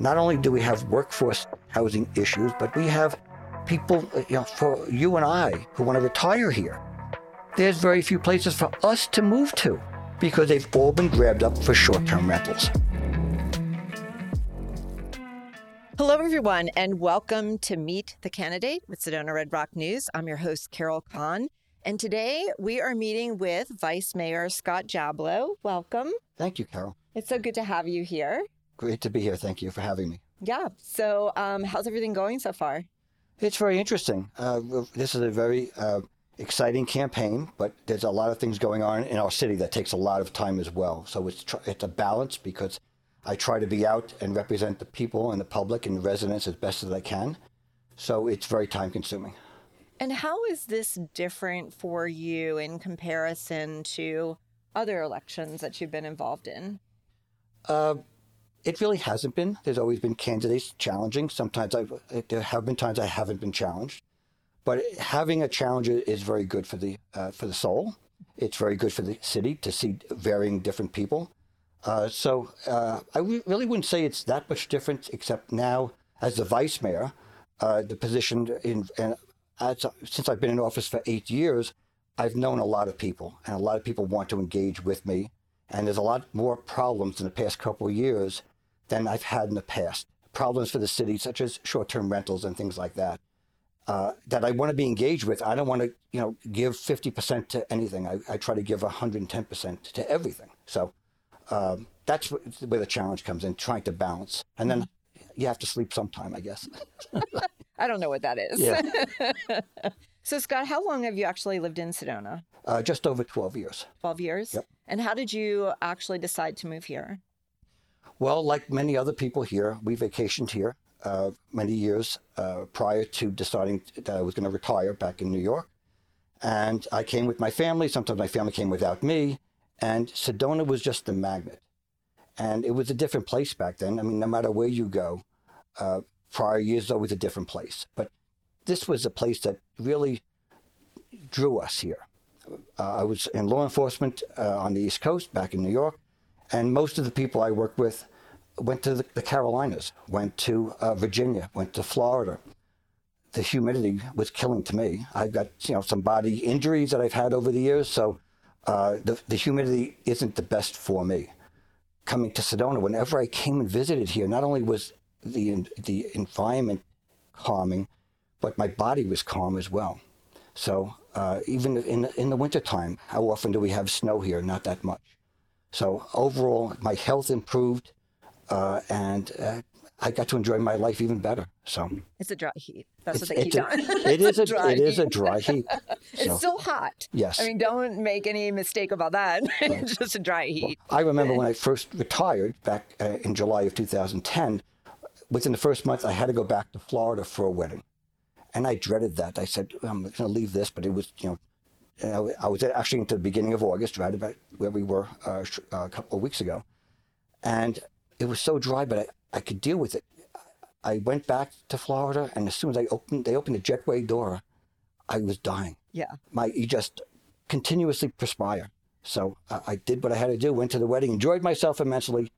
not only do we have workforce housing issues, but we have people, uh, you know, for you and I who want to retire here. There's very few places for us to move to because they've all been grabbed up for short term rentals. Hello, everyone, and welcome to Meet the Candidate with Sedona Red Rock News. I'm your host, Carol Kahn. And today we are meeting with Vice Mayor Scott Jablow. Welcome. Thank you, Carol. It's so good to have you here. Great to be here. Thank you for having me. Yeah. So, um, how's everything going so far? It's very interesting. Uh, this is a very uh, exciting campaign, but there's a lot of things going on in our city that takes a lot of time as well. So it's tr- it's a balance because I try to be out and represent the people and the public and the residents as best as I can. So it's very time consuming. And how is this different for you in comparison to other elections that you've been involved in? Uh, it really hasn't been. There's always been candidates challenging. Sometimes I've, there have been times I haven't been challenged, but having a challenger is very good for the uh, for the soul. It's very good for the city to see varying different people. Uh, so uh, I w- really wouldn't say it's that much different, except now as the vice mayor, uh, the position in and as, since I've been in office for eight years, I've known a lot of people, and a lot of people want to engage with me. And there's a lot more problems in the past couple of years than I've had in the past. Problems for the city, such as short-term rentals and things like that, uh, that I want to be engaged with. I don't want to, you know, give 50% to anything. I, I try to give 110% to everything. So um, that's where the challenge comes in, trying to balance. And then you have to sleep sometime, I guess. I don't know what that is. Yeah. so, Scott, how long have you actually lived in Sedona? Uh, just over 12 years. 12 years? Yep. And how did you actually decide to move here? Well, like many other people here, we vacationed here uh, many years uh, prior to deciding that I was going to retire back in New York. And I came with my family. Sometimes my family came without me. And Sedona was just the magnet. And it was a different place back then. I mean, no matter where you go, uh, prior years always a different place. But this was a place that really drew us here. Uh, I was in law enforcement uh, on the East Coast back in New York. And most of the people I worked with went to the, Carolinas, went to uh, Virginia, went to Florida. The humidity was killing to me. I've got you know some body injuries that I've had over the years, so uh, the, the humidity isn't the best for me. Coming to Sedona, whenever I came and visited here, not only was the the environment calming, but my body was calm as well. So uh, even in in the wintertime, how often do we have snow here? Not that much. So overall, my health improved, uh, and uh, I got to enjoy my life even better. So it's a dry heat. That's what they keep telling. It is a, dry it is a dry heat. it's So, still hot. yes. I mean, don't make any mistake about that. it's just a dry heat. I remember when I first retired back uh, in July of 2010. Within the first month, I had to go back to Florida for a wedding, and I dreaded that. I said, "I'm going to leave this," but it was, you know, I was actually into the beginning of August, right about where we were uh, a couple of weeks ago, and it was so dry, but I, I could deal with it. I went back to Florida, and as soon as I opened, they opened the jetway door, I was dying. Yeah. My you just continuously perspire. So uh, I did what I had to do. Went to the wedding, enjoyed myself immensely,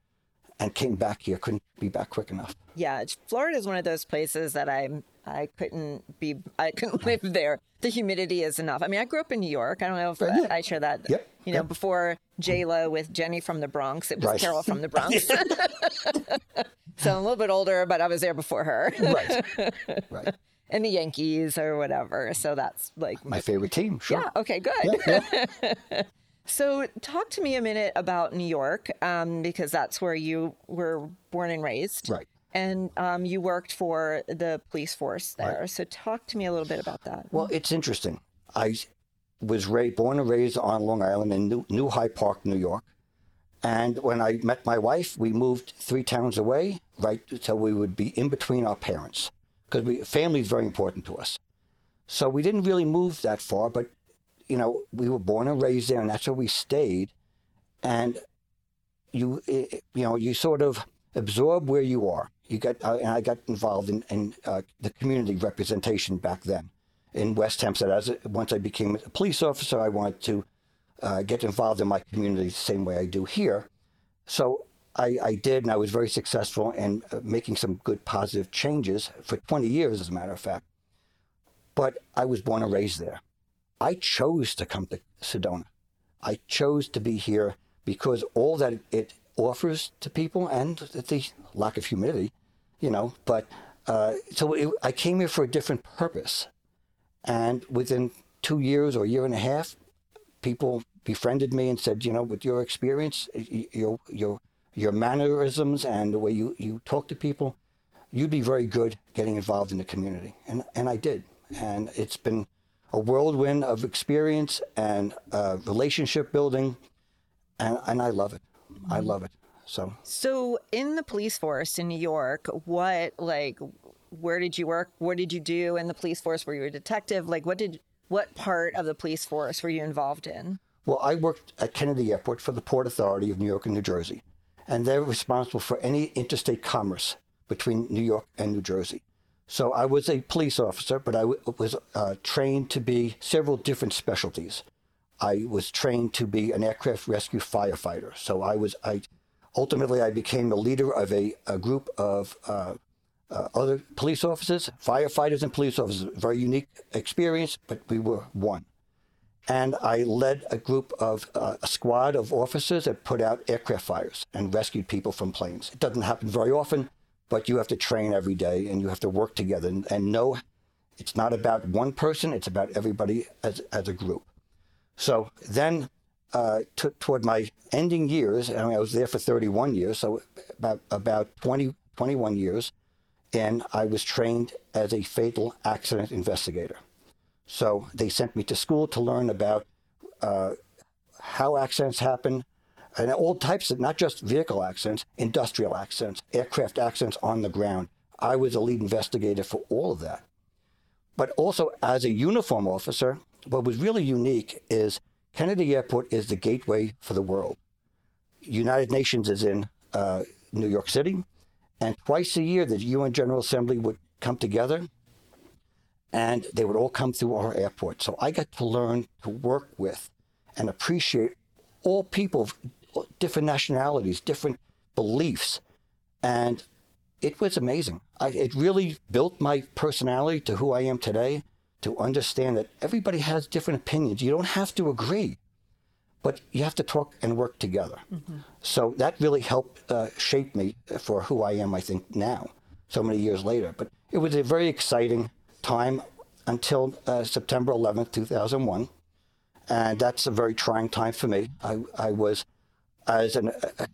and came back here. Couldn't be back quick enough. Yeah, Florida is one of those places that I I couldn't be I couldn't live there. The humidity is enough. I mean, I grew up in New York. I don't know if yeah. I share that. Yep, You know, yep. before J Lo with Jenny from the Bronx, it was Right. Carol from the Bronx. so I'm a little bit older, but I was there before her. Right. right. and the Yankees or whatever. So that's like My favorite team. Sure. yeah. Okay. Good. Yeah, So, talk to me a minute about New York, um, because that's where you were born and raised. Right. And um, you worked for the police force there. Right. So, talk to me a little bit about that. Well, it's interesting. I was ra- born and raised on Long Island in New, New Hyde Park, New York. And when I met my wife, we moved three towns away, right, so we would be in between our parents, because family is very important to us. So we didn't really move that far, but you know, we were born and raised there, and that's where we stayed. And you, eh, you know, you sort of absorb where you are. You got, uh, and I got involved in, in uh, the community representation back then in West Hempstead. As once I became a police officer, I wanted to uh, get involved in my community the same way I do here. So I, I did, and I was very successful in uh, making some good positive changes for 20 years, as a matter of fact. But I was born and raised there. I chose to come to Sedona. I chose to be here because all that it offers to people and the lack of humidity, you know. But uh, so it, I came here for a different purpose. And within two years or a year and a half, people befriended me and said, you know, with your experience, your your your mannerisms and the way you, you talk to people, you'd be very good getting involved in the community. And and I did. And it's been a whirlwind of experience and uh, relationship building, and and I love it. I love it. So so in the police force in New York, what like where did you work? What did you do in the police force? Were you a detective? Like what did what part of the police force were you involved in? Well, I worked at Kennedy Airport for the Port Authority of New York and New Jersey, and they're responsible for any interstate commerce between New York and New Jersey. So I was a police officer, but I w- was uh, trained to be several different specialties. I was trained to be an aircraft rescue firefighter. So I was I ultimately I became the leader of a, a group of uh, uh, other police officers, firefighters, and police officers. Very unique experience, but we were one. And I led a group of uh, a squad of officers that put out aircraft fires and rescued people from planes. It doesn't happen very often, but you have to train every day and you have to work together and, and know it's not about one person, it's about everybody as, as a group. So then, uh, t- toward my ending years, I mean, I was there for 31 years, so about, about 20, 21 years, and I was trained as a fatal accident investigator. So they sent me to school to learn about uh, how accidents happen, and all types of not just vehicle accidents, industrial accidents, aircraft accidents on the ground. I was a lead investigator for all of that. But also as a uniform officer, what was really unique is Kennedy Airport is the gateway for the world. United Nations is in uh, New York City, and twice a year the UN General Assembly would come together and they would all come through our airport. So I got to learn to work with and appreciate all people different nationalities, different beliefs. And it was amazing. I, it really built my personality to who I am today to understand that everybody has different opinions. You don't have to agree, but you have to talk and work together. Mm-hmm. So that really helped uh, shape me for who I am, I think, now, so many years later. But it was a very exciting time until uh, September 11th, 2001. And that's a very trying time for me. I, I was as an, uh,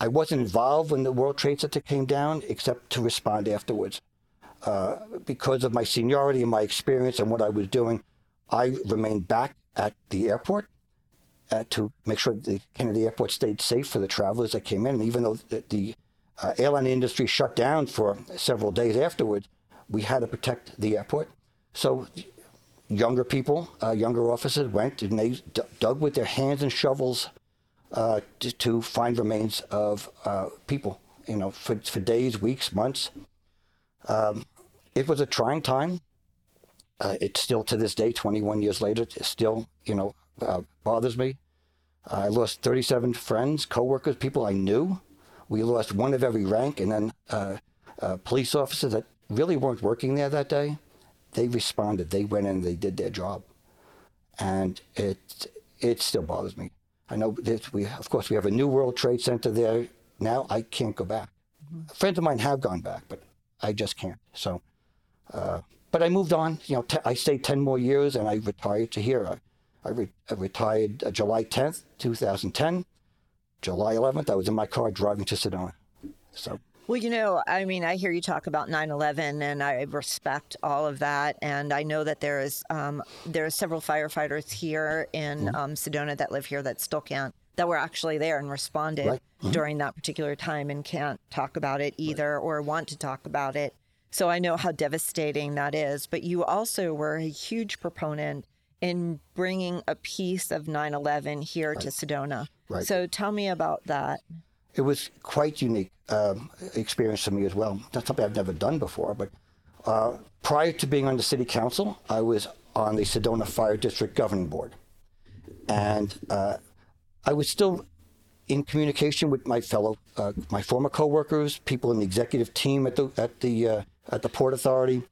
I wasn't involved when the World Trade Center came down, except to respond afterwards. Uh, because of my seniority and my experience and what I was doing, I remained back at the airport uh, to make sure the Kennedy Airport stayed safe for the travelers that came in. And even though the, the uh, airline industry shut down for several days afterwards, we had to protect the airport. So younger people, uh, younger officers went and they d- dug with their hands and shovels uh, to, to, find remains of people, you know, for, for days, weeks, months. Um, it was a trying time. Uh, it still, to this day, 21 years later, it still, you know, uh, bothers me. I lost 37 friends, coworkers, people I knew. We lost one of every rank, and then uh, police officers that really weren't working there that day. They responded. They went in. They did their job, and it it still bothers me. I know that we, of course, we have a new World Trade Center there now. I can't go back. Mm-hmm. Friends of mine have gone back, but I just can't. So, uh, but I moved on. You know, t- I stayed ten more years, and I retired to here. I, I, re- I retired uh, July tenth, two thousand ten. July eleventh, I was in my car driving to Sedona. So. Well, you know, I mean, I hear you talk about 9/11, and I respect all of that. And I know that there is um, there are several firefighters here in mm-hmm. um, Sedona that live here that still can't that were actually there and responded right. mm-hmm. during that particular time and can't talk about it either right. or want to talk about it. So I know how devastating that is. But you also were a huge proponent in bringing a piece of 9/11 here right. to Sedona. Right. So tell me about that it was quite unique um, experience for me as well. That's something I've never done before. But uh, prior to being on the city council, I was on the Sedona Fire District Governing Board, and uh, I was still in communication with my fellow, uh, my former coworkers, people in the executive team at the at the uh, at the Port Authority,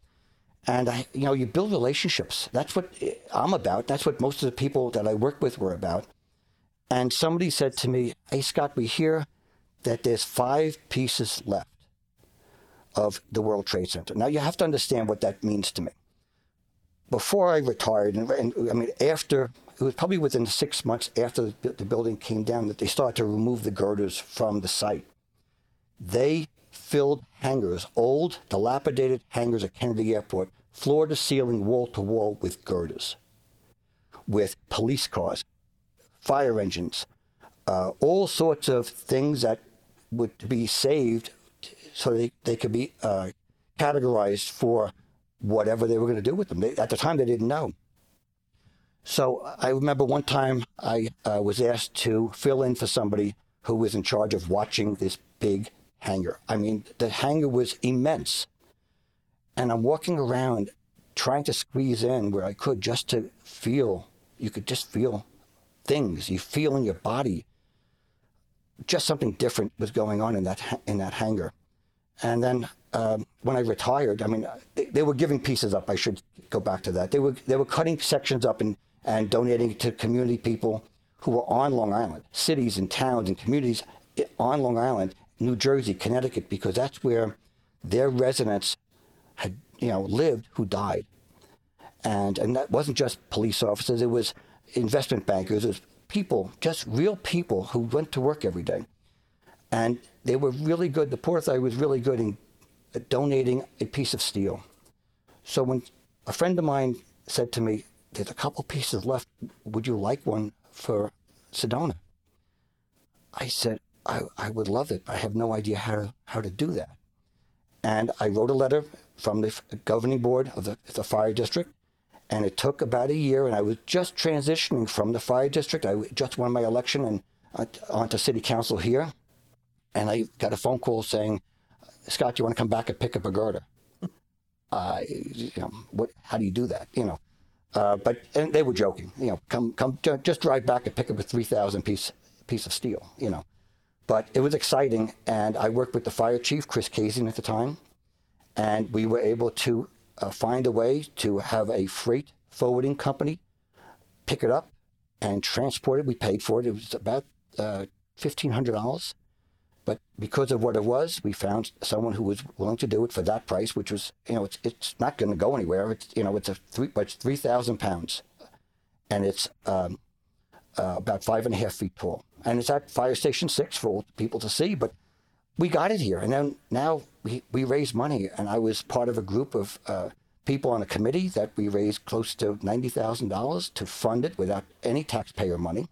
and I, you know, you build relationships. That's what I'm about. That's what most of the people that I work with were about. And somebody said to me, "Hey, Scott, we hear that there's five pieces left of the World Trade Center." Now you have to understand what that means to me. Before I retired, and, and I mean after it was probably within six months after the, the building came down that they started to remove the girders from the site. They filled hangars, old, dilapidated hangars at Kennedy Airport, floor to ceiling, wall to wall with girders, with police cars, fire engines, uh, all sorts of things that would be saved so they, they could be uh, categorized for whatever they were going to do with them. They, at the time, they didn't know. So I remember one time I uh, was asked to fill in for somebody who was in charge of watching this big hangar. I mean, the hangar was immense. And I'm walking around trying to squeeze in where I could just to feel, you could just feel things. You feel in your body. Just something different was going on in that, in that hangar. And then um, when I retired, I mean, they, they, were giving pieces up. I should go back to that. They were, they were cutting sections up and and donating to community people who were on Long Island, cities and towns and communities on Long Island, New Jersey, Connecticut, because that's where their residents had, you know, lived who died. And, and that wasn't just police officers, it was investment bankers, it was people, just real people who went to work every day. And they were really good, the Port Authority was really good in donating a piece of steel. So when a friend of mine said to me, there's a couple pieces left. Would you like one for Sedona? I said, I, I would love it. I have no idea how to, how to do that. And I wrote a letter from the governing board of the, the fire district. And it took about a year. And I was just transitioning from the fire district. I just won my election and uh, onto city council here. And I got a phone call saying, Scott, you want to come back and pick up a girder? uh, you know, what, how do you do that? You know, uh, but and they were joking, you know, come come just drive back and pick up a three thousand piece piece of steel, you know. But it was exciting, and I worked with the fire chief, Kris Kazian, at the time, and we were able to uh, find a way to have a freight forwarding company pick it up and transport it. We paid for it. It was about uh, fifteen hundred dollars, but because of what it was, we found someone who was willing to do it for that price, which was, you know, it's it's not going to go anywhere. It's you know, it's a three, but it's three thousand pounds, and it's um, uh, about five and a half feet tall, and it's at Fire Station Six for people to see. But we got it here, and then now we we raised money, and I was part of a group of uh, people on a committee that we raised close to ninety thousand dollars to fund it without any taxpayer money.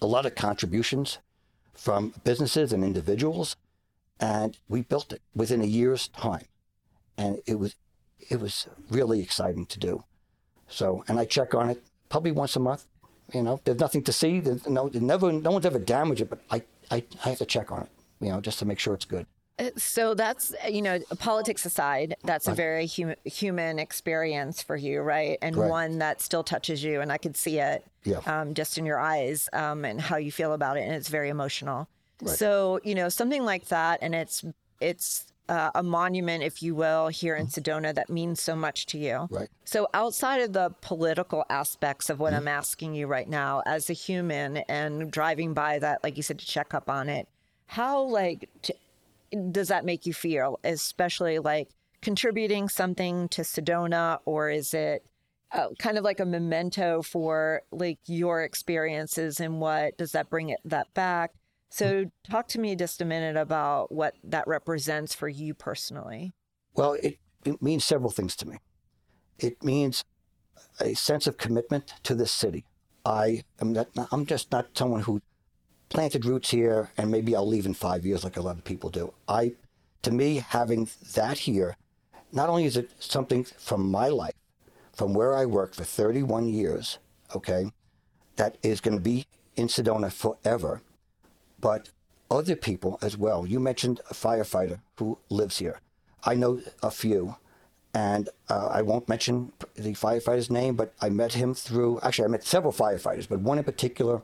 A lot of contributions from businesses and individuals, and we built it within a year's time, and it was it was really exciting to do. So, and I check on it probably once a month. You know, there's nothing to see. There's no, never, no one's ever damaged it, but I, I, I have to check on it. You know, just to make sure it's good. Uh, so that's you know politics aside, that's a very hum- human experience for you, right? And right. one that still touches you, and I could see it yeah. um, just in your eyes um, and how you feel about it, and it's very emotional. Right. So you know something like that, and it's it's uh, a monument, if you will, here in mm-hmm. Sedona that means so much to you. Right. So outside of the political aspects of what mm-hmm. I'm asking you right now, as a human and driving by that, like you said, to check up on it, how like to, does that make you feel, especially like contributing something to Sedona, or is it uh, kind of like a memento for like your experiences and what does that bring it that back? So, talk to me just a minute about what that represents for you personally. Well, it, it means several things to me. It means a sense of commitment to this city. I am not, I'm just not someone who planted roots here and maybe I'll leave in five years like a lot of people do. I, to me, having that here, not only is it something from my life, from where I worked for 31 years, okay, that is going to be in Sedona forever, but other people as well. You mentioned a firefighter who lives here. I know a few, and uh, I won't mention the firefighter's name, but I met him through, actually, I met several firefighters, but one in particular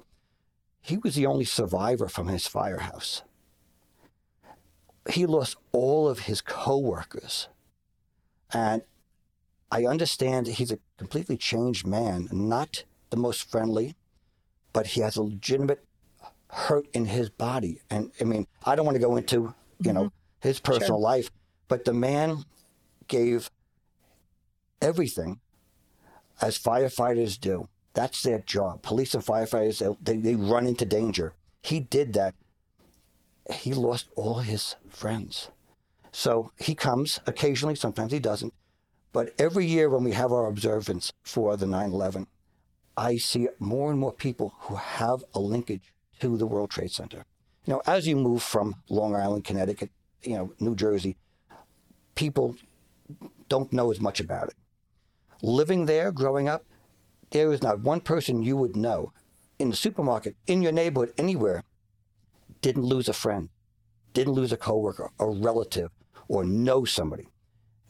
he was the only survivor from his firehouse. He lost all of his coworkers. And I understand he's a completely changed man, not the most friendly, but he has a legitimate hurt in his body. And I mean, I don't want to go into, you know, Mm-hmm. his personal life, but the man gave everything as firefighters do. That's their job. Police and firefighters, they, they run into danger. He did that. He lost all his friends. So he comes occasionally, sometimes he doesn't. But every year when we have our observance for the 9 11, I see more and more people who have a linkage to the World Trade Center. You know, as you move from Long Island, Connecticut, you know, New Jersey, people don't know as much about it. Living there, growing up, there is not one person you would know in the supermarket, in your neighborhood, anywhere, didn't lose a friend, didn't lose a coworker, a relative, or know somebody.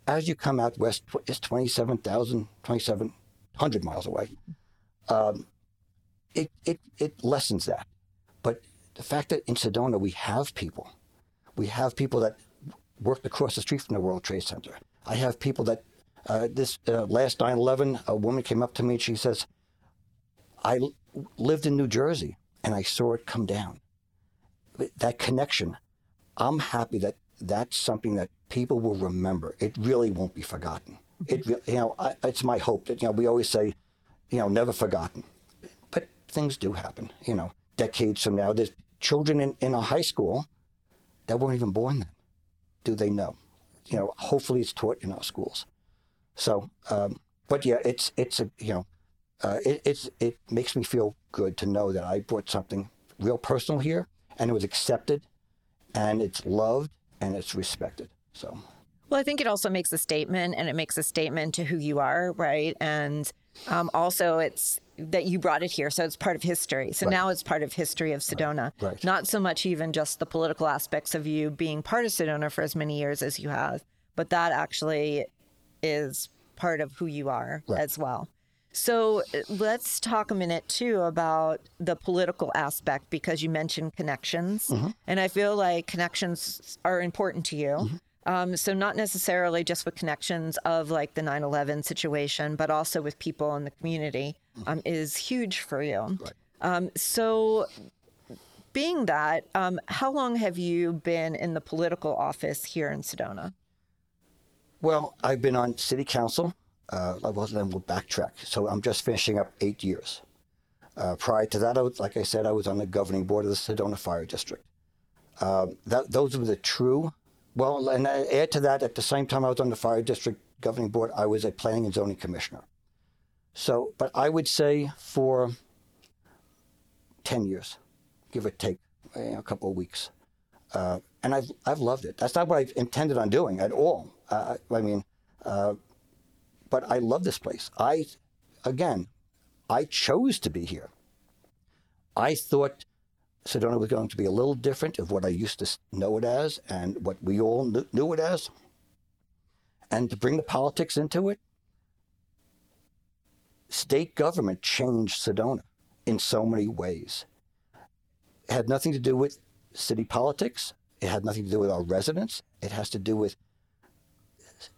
As you come out west, it's 27,000, 2,700 miles away. Um, it, it, it lessens that. The fact that in Sedona we have people, we have people that worked across the street from the World Trade Center. I have people that uh, this uh, last 9 11, a woman came up to me and she says, I l- lived in New Jersey and I saw it come down. That connection, I'm happy that that's something that people will remember. It really won't be forgotten. It, you know, I, it's my hope that you know we always say, you know, never forgotten, but things do happen. You know, decades from now, there's children in, in a high school that weren't even born then. Do they know? You know, hopefully it's taught in our schools. So, um, but yeah, it's it's a you know, uh, it, it's it makes me feel good to know that I brought something real personal here, and it was accepted, and it's loved, and it's respected. So, Well, I think it also makes a statement and it makes a statement to who you are, right? And um, also it's that you brought it here. So it's part of history. So now it's part of history of Sedona. Right. Not so much even just the political aspects of you being part of Sedona for as many years as you have, but that actually is part of who you are Right. as well. So uh, let's talk a minute too about the political aspect because you mentioned connections. And I feel like connections are important to you. Um, so, not necessarily just with connections of like the 9 11 situation, but also with people in the community um, is huge for you. Right. Um, so, being that, um, how long have you been in the political office here in Sedona? well, I've been on city council. Uh, I was then we'll backtrack. So I'm just finishing up eight years. Uh, prior to that, I was, like I said, I was on the governing board of the Sedona Fire District. Um, that, those were the true. Well, and I add to that, at the same time I was on the fire district governing board, I was a planning and zoning commissioner. So, but I would say for 10 years, give or take you know, a couple of weeks. Uh, and I've, I've loved it. That's not what I intended on doing at all. Uh, I mean, uh, but I love this place. I, again, I chose to be here. I thought Sedona was going to be a little different of what I used to know it as and what we all knew, knew it as. And to bring the politics into it, state government changed Sedona in so many ways. It had nothing to do with city politics. It had nothing to do with our residents. It has to do with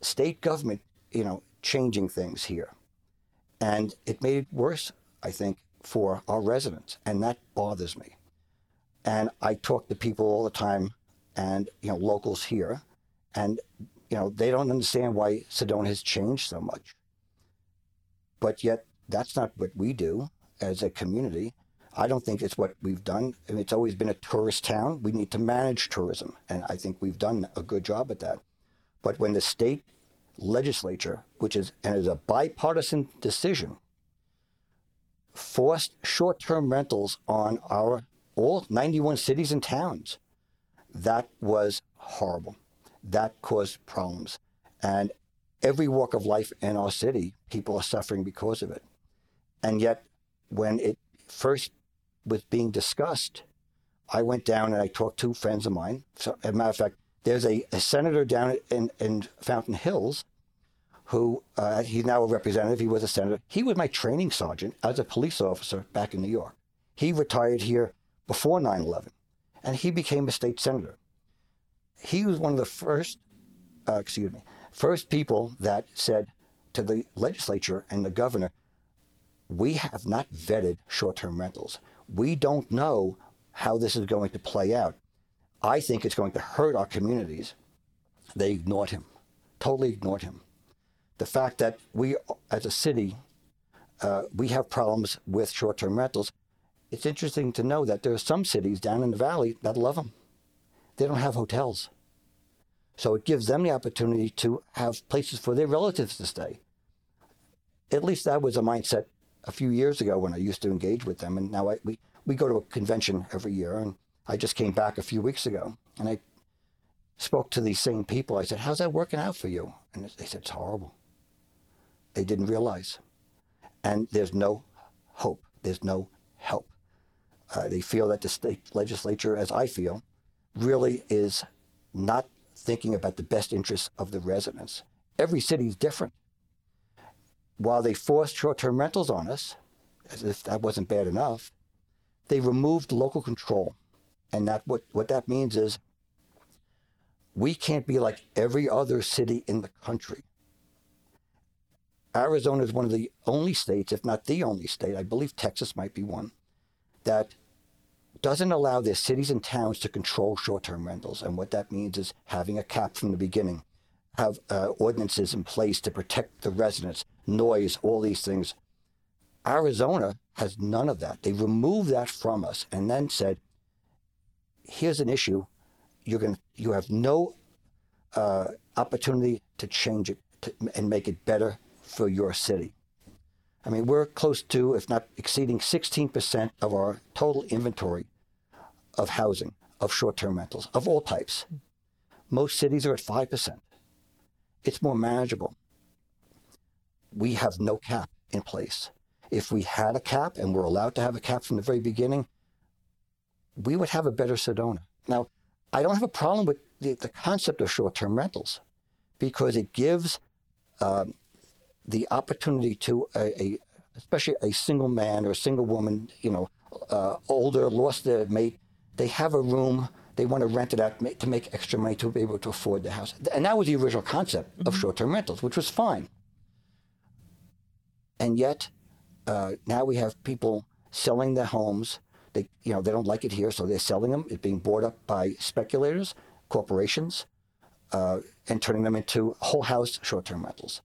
state government, you know, changing things here. And it made it worse, I think, for our residents. And that bothers me. And I talk to people all the time and, you know, locals here. And, you know, they don't understand why Sedona has changed so much. But yet, that's not what we do as a community. I don't think it's what we've done. I mean, it's always been a tourist town. We need to manage tourism. And I think we've done a good job at that. But when the state legislature, which is and is a bipartisan decision, forced short-term rentals on our all 91 cities and towns, that was horrible. That caused problems, and every walk of life in our city, people are suffering because of it. And yet, when it first was being discussed, I went down and I talked to friends of mine. So, as a matter of fact, there's a, a senator down in, in Fountain Hills who uh, he's now a representative. He was a senator. He was my training sergeant as a police officer back in New York. He retired here before 9 11. And he became a state senator. He was one of the first, uh, excuse me, first people that said to the legislature and the governor, we have not vetted short term rentals. We don't know how this is going to play out. I think it's going to hurt our communities. They ignored him, totally ignored him. The fact that we, as a city, uh, we have problems with short term rentals. It's interesting to know that there are some cities down in the valley that love them. They don't have hotels. So it gives them the opportunity to have places for their relatives to stay. At least that was a mindset a few years ago when I used to engage with them. And now I, we, we go to a convention every year. And I just came back a few weeks ago and I spoke to these same people. I said, How's that working out for you? And they said, It's horrible. They didn't realize. And there's no hope, there's no help. Uh, they feel that the state legislature, as I feel, really is not thinking about the best interests of the residents. Every city is different. While they forced short term rentals on us, as if that wasn't bad enough, they removed local control. And that what, what that means is we can't be like every other city in the country. Arizona is one of the only states, if not the only state, I believe Texas might be one, that doesn't allow their cities and towns to control short term rentals. And what that means is having a cap from the beginning, have uh, ordinances in place to protect the residents, noise, all these things. Arizona has none of that. They removed that from us and then said, here's an issue. You're going you have no uh, opportunity to change it to, and make it better for your city. I mean, we're close to, if not exceeding 16% of our total inventory of housing, of short term rentals, of all types. Most cities are at 5%. It's more manageable. We have no cap in place. If we had a cap and we're allowed to have a cap from the very beginning, we would have a better Sedona. Now, I don't have a problem with the, the concept of short term rentals because it gives um, the opportunity to a, a, especially a single man or a single woman, you know, uh, older, lost their mate, they have a room, they want to rent it out to make extra money to be able to afford the house. And that was the original concept mm-hmm. of short-term rentals, which was fine. And yet, uh, now we have people selling their homes. They, you know, they don't like it here, so they're selling them. It's being bought up by speculators, corporations, uh, and turning them into whole house short-term rentals.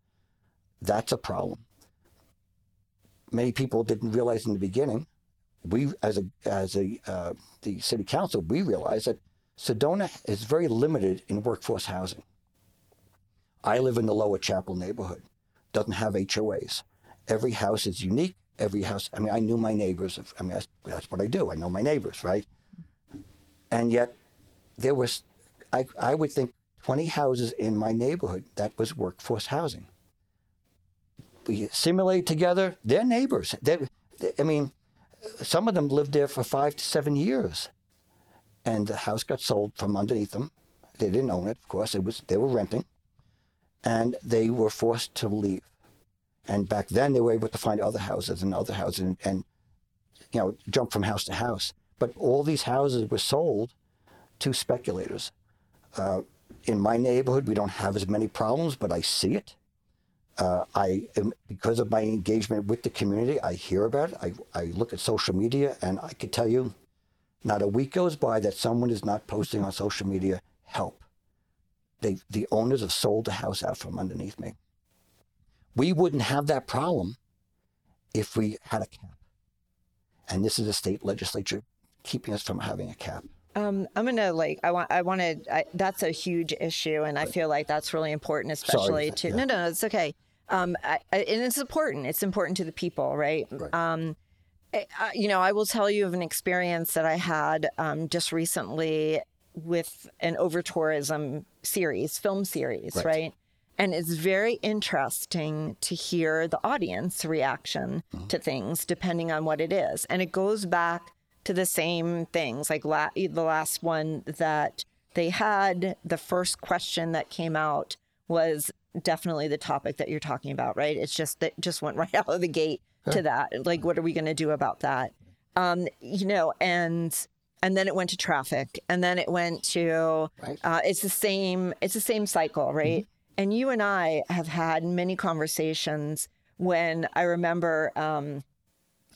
That's a problem. Many people didn't realize in the beginning. We, as a as a uh, the city council, we realized that Sedona is very limited in workforce housing. I live in the Lower Chapel neighborhood. Doesn't have HOAs. Every house is unique. Every house. I mean, I knew my neighbors. I mean, that's, that's what I do. I know my neighbors, right? And yet, there was, I I would think, 20 houses in my neighborhood that was workforce housing we simulate together. They're neighbors. They, I mean, some of them lived there for five to seven years, and the house got sold from underneath them. They didn't own it, of course. It was they were renting, and they were forced to leave. And back then, they were able to find other houses and other houses and, and you know jump from house to house. But all these houses were sold to speculators. Uh, in my neighborhood, we don't have as many problems, but I see it. Uh, I am, because of my engagement with the community, I hear about it. I, I look at social media, and I can tell you, not a week goes by that someone is not posting on social media, help. They, the owners have sold the house out from underneath me. We wouldn't have that problem if we had a cap. And this is a state legislature keeping us from having a cap. Um, I'm gonna like I want I wanted that's a huge issue, and I feel like that's really important, especially Sorry, to yeah. no no it's okay. Um, I, and it's important. It's important to the people, right? right. Um, I, you know, I will tell you of an experience that I had um, just recently with an over tourism series, film series, right. right? And it's very interesting to hear the audience reaction mm-hmm. to things depending on what it is. And it goes back to the same things. Like la- the last one that they had, the first question that came out was definitely the topic that you're talking about, right? It's just that just went right out of the gate to that. Like, what are we going to do about that? Um, you know, and and then it went to traffic, and then it went to. Right. Uh, it's the same. It's the same cycle, right? And you and I have had many conversations when I remember. Um,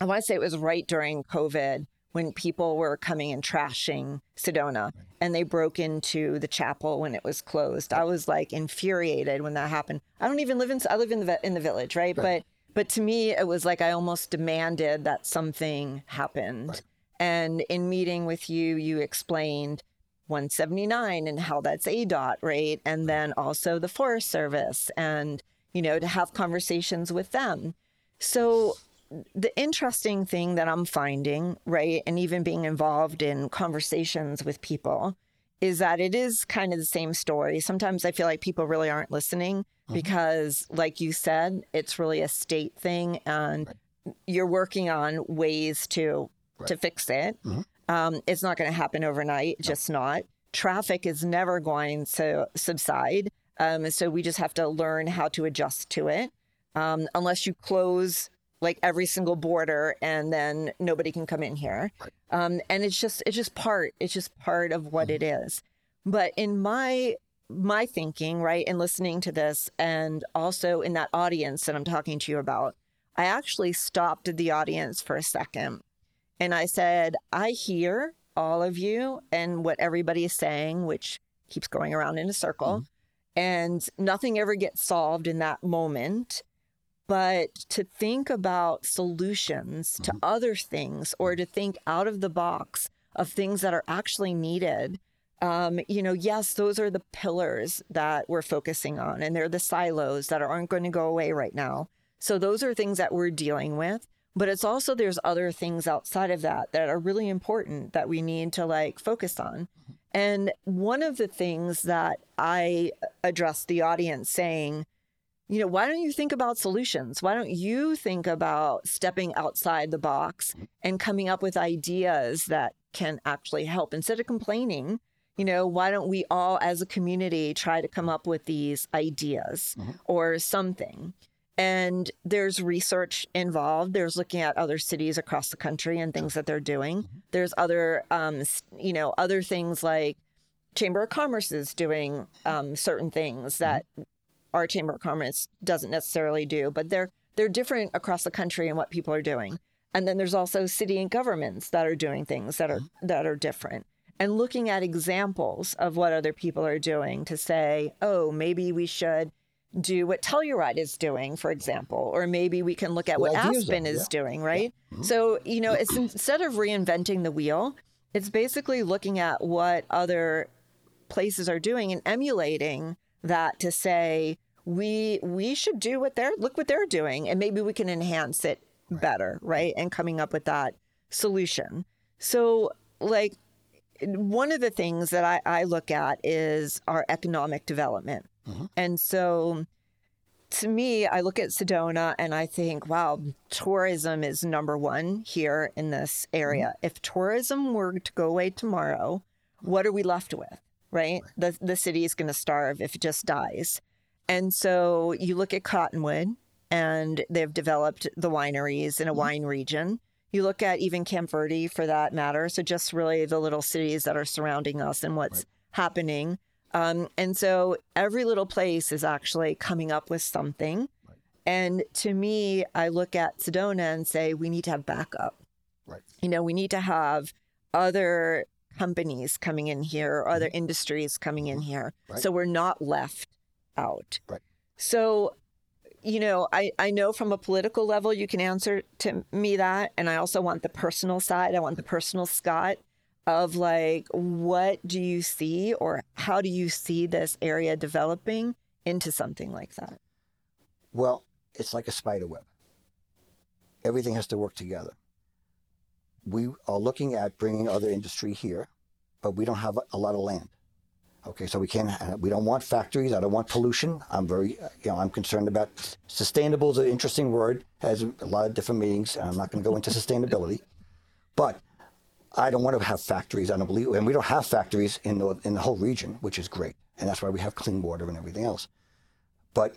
I want to say it was right during COVID when people were coming and trashing Sedona and they broke into the chapel when it was closed. I was like infuriated when that happened. I don't even live in I live in the in the village, right? But but to me it was like I almost demanded that something happened. And in meeting with you you explained 179 and how that's ADOT, right? And then also the Forest Service and you know to have conversations with them. So the interesting thing that I'm finding, right, and even being involved in conversations with people, is that it is kind of the same story. Sometimes I feel like people really aren't listening because, like you said, it's really a state thing, and you're working on ways to to fix it. Um, it's not going to happen overnight, just not. Traffic is never going to subside, um, so we just have to learn how to adjust to it. Um, unless you close like every single border and then nobody can come in here. Um, and it's just it's just part it's just part of what it is. But in my my thinking right and listening to this and also in that audience that i'm talking to you about i actually stopped the audience for a second. And i said i hear all of you and what everybody is saying which keeps going around in a circle. And nothing ever gets solved in that moment but to think about solutions to mm-hmm. other things or mm-hmm. to think out of the box of things that are actually needed um, you know yes those are the pillars that we're focusing on and they're the silos that aren't going to go away right now. So those are things that we're dealing with but it's also there's other things outside of that that are really important that we need to like focus on. Mm-hmm. And one of the things that i addressed the audience saying you know, why don't you think about solutions? Why don't you think about stepping outside the box and coming up with ideas that can actually help instead of complaining? You know, why don't we all as a community try to come up with these ideas or something? And there's research involved. There's looking at other cities across the country and things that they're doing. There's other, um, you know, other things like Chamber of Commerce is doing um, certain things that our chamber of commerce doesn't necessarily do, but they're they're different across the country in what people are doing. And then there's also city and governments that are doing things that are mm-hmm. that are different. And looking at examples of what other people are doing to say, oh, maybe we should do what Telluride is doing, for example, or maybe we can look at what ideas, Aspen is yeah. doing, right? Mm-hmm. So, you know, it's instead of reinventing the wheel, it's basically looking at what other places are doing and emulating that to say we we should do what they're look what they're doing and maybe we can enhance it better right and coming up with that solution. So like one of the things that I, I look at is our economic development. Mm-hmm. And so to me i look at sedona and i think wow tourism is number one here in this area. Mm-hmm. If tourism were to go away tomorrow what are we left with right? The, the city is going to starve if it just dies and so you look at cottonwood and they've developed the wineries in a wine region you look at even camp verde for that matter so just really the little cities that are surrounding us and what's happening um, and so every little place is actually coming up with something. And to me, I look at Sedona and say, we need to have backup. Right. You know, we need to have other companies coming in here or other industries coming in here. Right. So we're not left out. Right. So, you know, I, I know from a political level you can answer to me that. And I also want the personal side. I want the personal Scott of like what do you see or how do you see this area developing into something like that Well, it's like a spider web. Everything has to work together. We are looking at bringing other industry here, but we don't have a lot of land. Okay, so we can't. uh, We don't want factories. I don't want pollution. I'm very, uh, you know, I'm concerned about sustainable. is an interesting word. Has a lot of different meanings. and I'm not going to go into sustainability, but I don't want to have factories. I don't believe, and we don't have factories in the in the whole region, which is great, and that's why we have clean water and everything else. But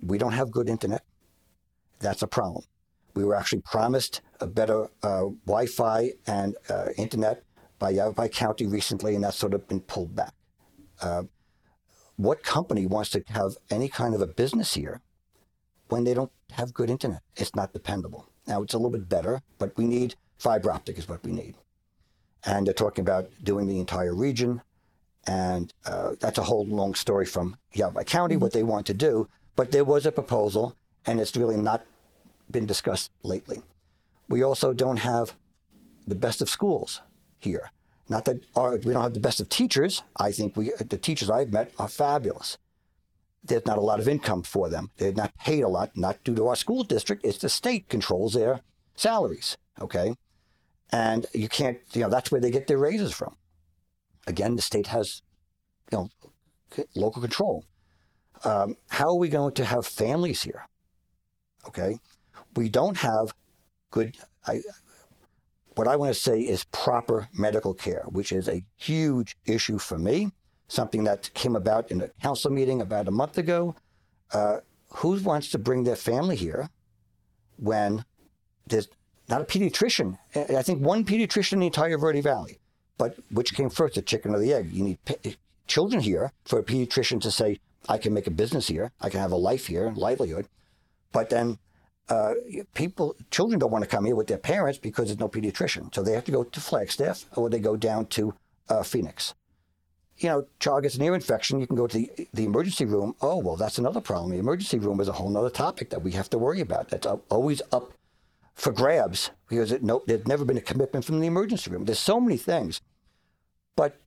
we don't have good internet. That's a problem. We were actually promised a better uh, Wi-Fi and uh, internet by Yavapai County recently, and that's sort of been pulled back. Uh, what company wants to have any kind of a business here when they don't have good internet? It's not dependable. Now it's a little bit better, but we need fiber optic is what we need. And they're talking about doing the entire region. And uh, that's a whole long story from Yavapai County, what they want to do. But there was a proposal, and it's really not been discussed lately. We also don't have the best of schools here. Not that our, we don't have the best of teachers. I think we, the teachers I've met are fabulous. There's not a lot of income for them. They're not paid a lot, not due to our school district. It's the state controls their salaries. Okay. And you can't, you know, that's where they get their raises from. Again, the state has, you know, local control. Um, how are we going to have families here? Okay. We don't have good, I, what I want to say is proper medical care, which is a huge issue for me, something that came about in a council meeting about a month ago. Uh, who wants to bring their family here when there's not a pediatrician? I think one pediatrician in the entire Verde Valley. But which came first, the chicken or the egg? You need children here for a pediatrician to say, I can make a business here, I can have a life here, livelihood. But then uh, people, children don't want to come here with their parents because there's no pediatrician. So they have to go to Flagstaff or they go down to uh, Phoenix. You know, child gets an ear infection, you can go to the, the emergency room. Oh, well, that's another problem. The emergency room is a whole other topic that we have to worry about. That's always up for grabs because it, no, there's never been a commitment from the emergency room. There's so many things. But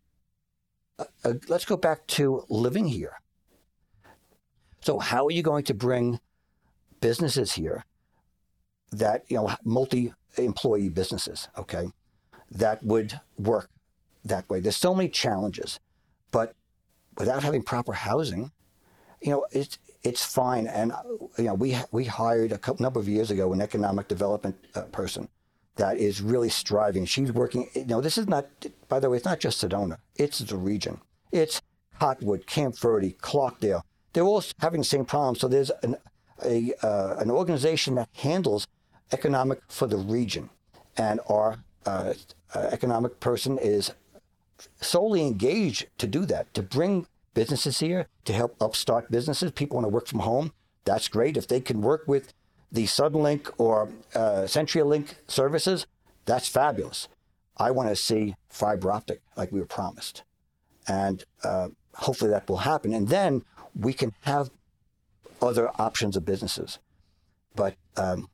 uh, uh, let's go back to living here. So, how are you going to bring businesses here that you know multi-employee businesses, okay, that would work that way. There's so many challenges, but without having proper housing, you know, it's it's fine. And you know, we we hired a couple number of years ago an economic development uh, person that is really striving. She's working. You know, this is not. By the way, it's not just Sedona. It's the region. It's Cottonwood Camp Verde, Clarkdale. They're all having the same problem. So there's an a uh, an organization that handles economic for the region. And our uh, uh, economic person is solely engaged to do that, to bring businesses here, to help upstart businesses. People want to work from home. That's great. If they can work with the Suddenlink or uh, CenturyLink services, that's fabulous. I want to see fiber optic like we were promised. And uh, hopefully that will happen. And then we can have other options of businesses. But um,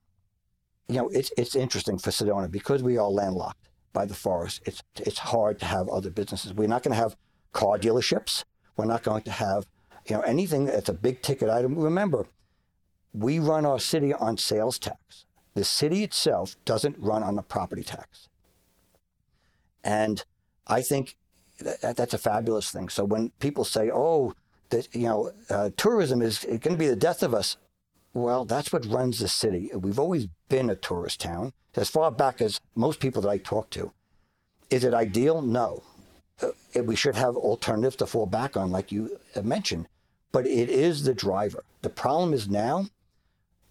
you know, it's it's interesting for Sedona because we are landlocked by the forest. It's it's hard to have other businesses. We're not going to have car dealerships. We're not going to have you know anything that's a big ticket item. Remember, we run our city on sales tax. The city itself doesn't run on the property tax. And I think that, that's a fabulous thing. So when people say, "Oh," that you know, uh, tourism is going to be the death of us. Well, that's what runs the city. We've always been a tourist town as far back as most people that I talk to. Is it ideal? No. Uh, we should have alternatives to fall back on, like you mentioned, but it is the driver. The problem is now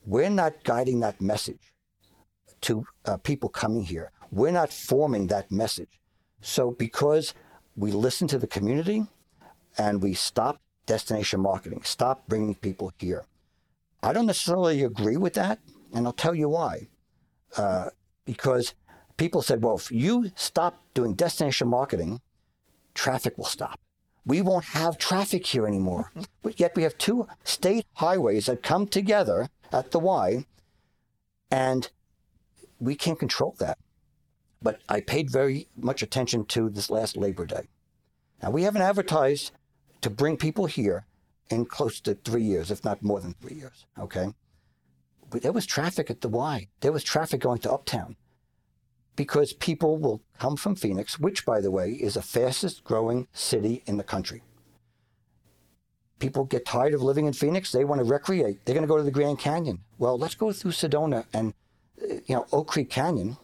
we're not guiding that message to uh, people coming here. We're not forming that message. So, because we listen to the community and we stop destination marketing, stop bringing people here, I don't necessarily agree with that, and I'll tell you why. Uh, because people said, well, if you stop doing destination marketing, traffic will stop. We won't have traffic here anymore. but yet we have two state highways that come together at the Y, and we can't control that. But I paid very much attention to this last Labor Day. Now, we haven't advertised to bring people here in close to three years, if not more than three years. Okay. But there was traffic at the Y. There was traffic going to Uptown because people will come from Phoenix, which, by the way, is the fastest growing city in the country. People get tired of living in Phoenix. They want to recreate. They're going to go to the Grand Canyon. Well, let's go through Sedona and, you know, Oak Creek Canyon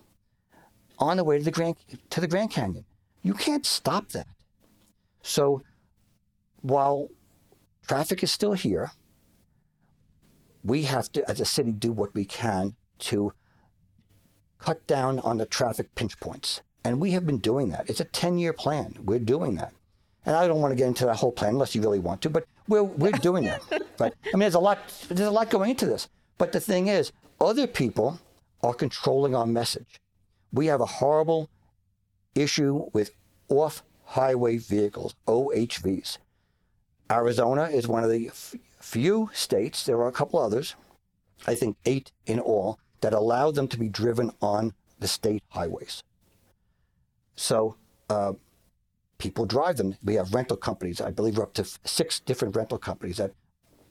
on the way to the Grand, to the Grand Canyon. You can't stop that. So while traffic is still here. We have to, as a city, do what we can to cut down on the traffic pinch points. And we have been doing that. It's a 10 year plan. We're doing that. And I don't want to get into that whole plan unless you really want to, but we're, we're doing that. But I mean, there's a lot, there's a lot going into this. But the thing is, other people are controlling our message. We have a horrible issue with off highway vehicles, OHVs. Arizona is one of the f- few states, there are a couple others, I think eight in all, that allow them to be driven on the state highways. So uh, people drive them. We have rental companies. I believe we're up to six different rental companies that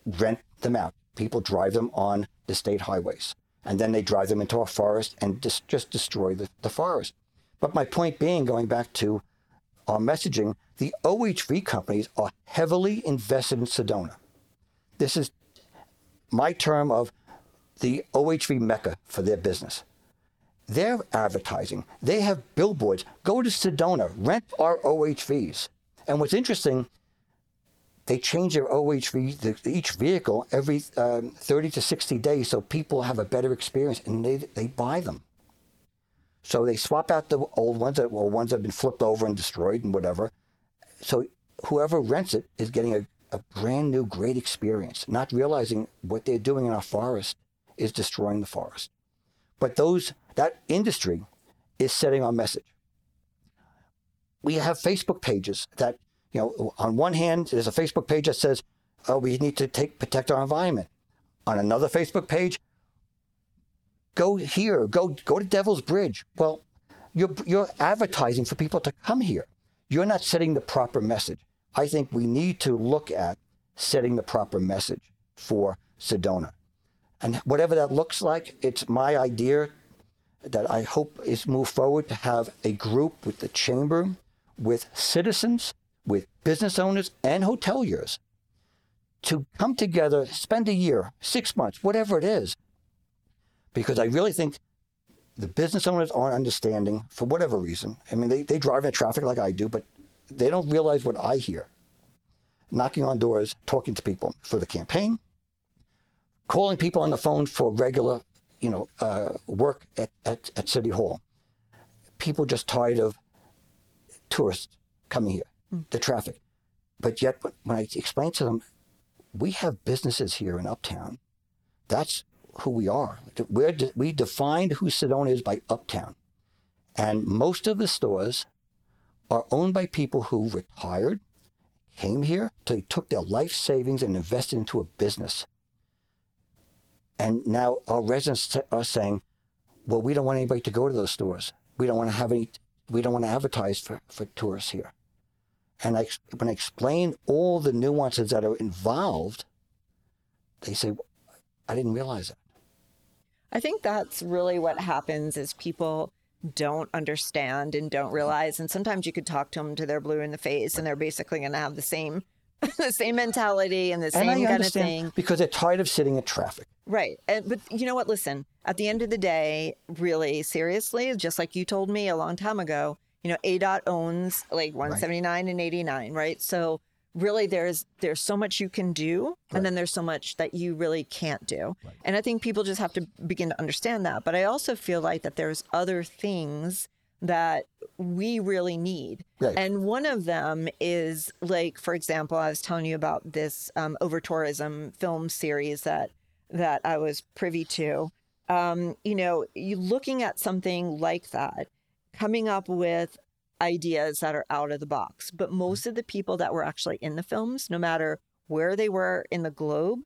rent them out. People drive them on the state highways. And then they drive them into a forest and just, just destroy the, the forest. But my point being, going back to our messaging, the OHV companies are heavily invested in Sedona. This is my term of the OHV mecca for their business. They're advertising. They have billboards. Go to Sedona, rent our OHVs. And what's interesting, they change their OHV, the, each vehicle, every um, 30 to 60 days so people have a better experience and they, they buy them. So they swap out the old ones that well, ones that have been flipped over and destroyed and whatever. So whoever rents it is getting a, a brand new great experience, not realizing what they're doing in our forest is destroying the forest. But those that industry is setting our message. We have Facebook pages that, you know, on one hand, there's a Facebook page that says, oh, we need to take protect our environment. On another Facebook page, go here, go go to Devil's Bridge. Well, you're you're advertising for people to come here. You're not setting the proper message. I think we need to look at setting the proper message for Sedona. And whatever that looks like, it's my idea that I hope is move forward to have a group with the chamber, with citizens, with business owners and hoteliers to come together, spend a year, six months, whatever it is, because I really think the business owners aren't understanding for whatever reason. I mean, they, they drive in traffic like I do, but they don't realize what I hear. Knocking on doors, talking to people for the campaign, calling people on the phone for regular you know, uh, work at, at, at City Hall. People just tired of tourists coming here, mm. the traffic. But yet, when I explain to them, we have businesses here in Uptown. That's who we are. We're de- we defined who Sedona is by Uptown. And most of the stores are owned by people who retired, came here, they took their life savings and invested into a business. And now our residents are saying, well, we don't want anybody to go to those stores. We don't want to have any, we don't want to advertise for, for tourists here. And I, when I explain all the nuances that are involved, they say, I didn't realize that. I think that's really what happens is people don't understand and don't realize. And sometimes you could talk to them to their blue in the face and they're basically going to have the same the same mentality and the same and kind of thing. Because they're tired of sitting in traffic. Right. And, but you know what? Listen, at the end of the day, really, seriously, just like you told me a long time ago, you know, ADOT owns like 179 right. and 89, right? So really there's there's so much you can do right. and then there's so much that you really can't do. Right. And I think people just have to begin to understand that. But I also feel like that there's other things that we really need. Right. And one of them is like, for example, I was telling you about this um, over tourism film series that that I was privy to. Um, you know, you looking at something like that, coming up with ideas that are out of the box. But mm-hmm. most of the people that were actually in the films, no matter where they were in the globe,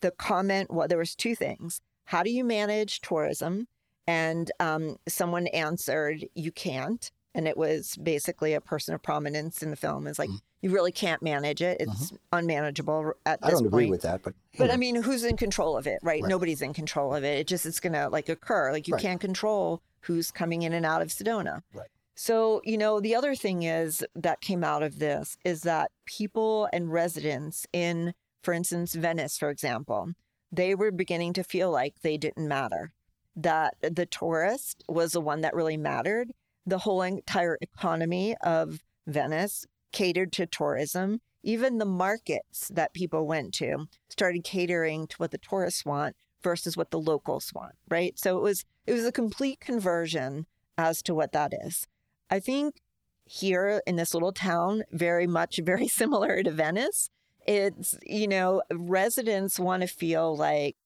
the comment well, there was two things. How do you manage tourism? And um, someone answered, You can't. And it was basically a person of prominence in the film is like, mm-hmm. you really can't manage it. It's mm-hmm. unmanageable at this point." I don't agree with that, but but I mean, who's in control of it, right? right? Nobody's in control of it. It just it's gonna like occur. Like you right. can't control who's coming in and out of Sedona. Right. So, you know, the other thing is that came out of this is that people and residents in, for instance, Venice, for example, they were beginning to feel like they didn't matter that the tourist was the one that really mattered. The whole entire economy of Venice catered to tourism. Even the markets that people went to started catering to what the tourists want versus what the locals want, right? So it was it was a complete conversion as to what that is. I think here in this little town, very much very similar to Venice, it's you know residents want to feel like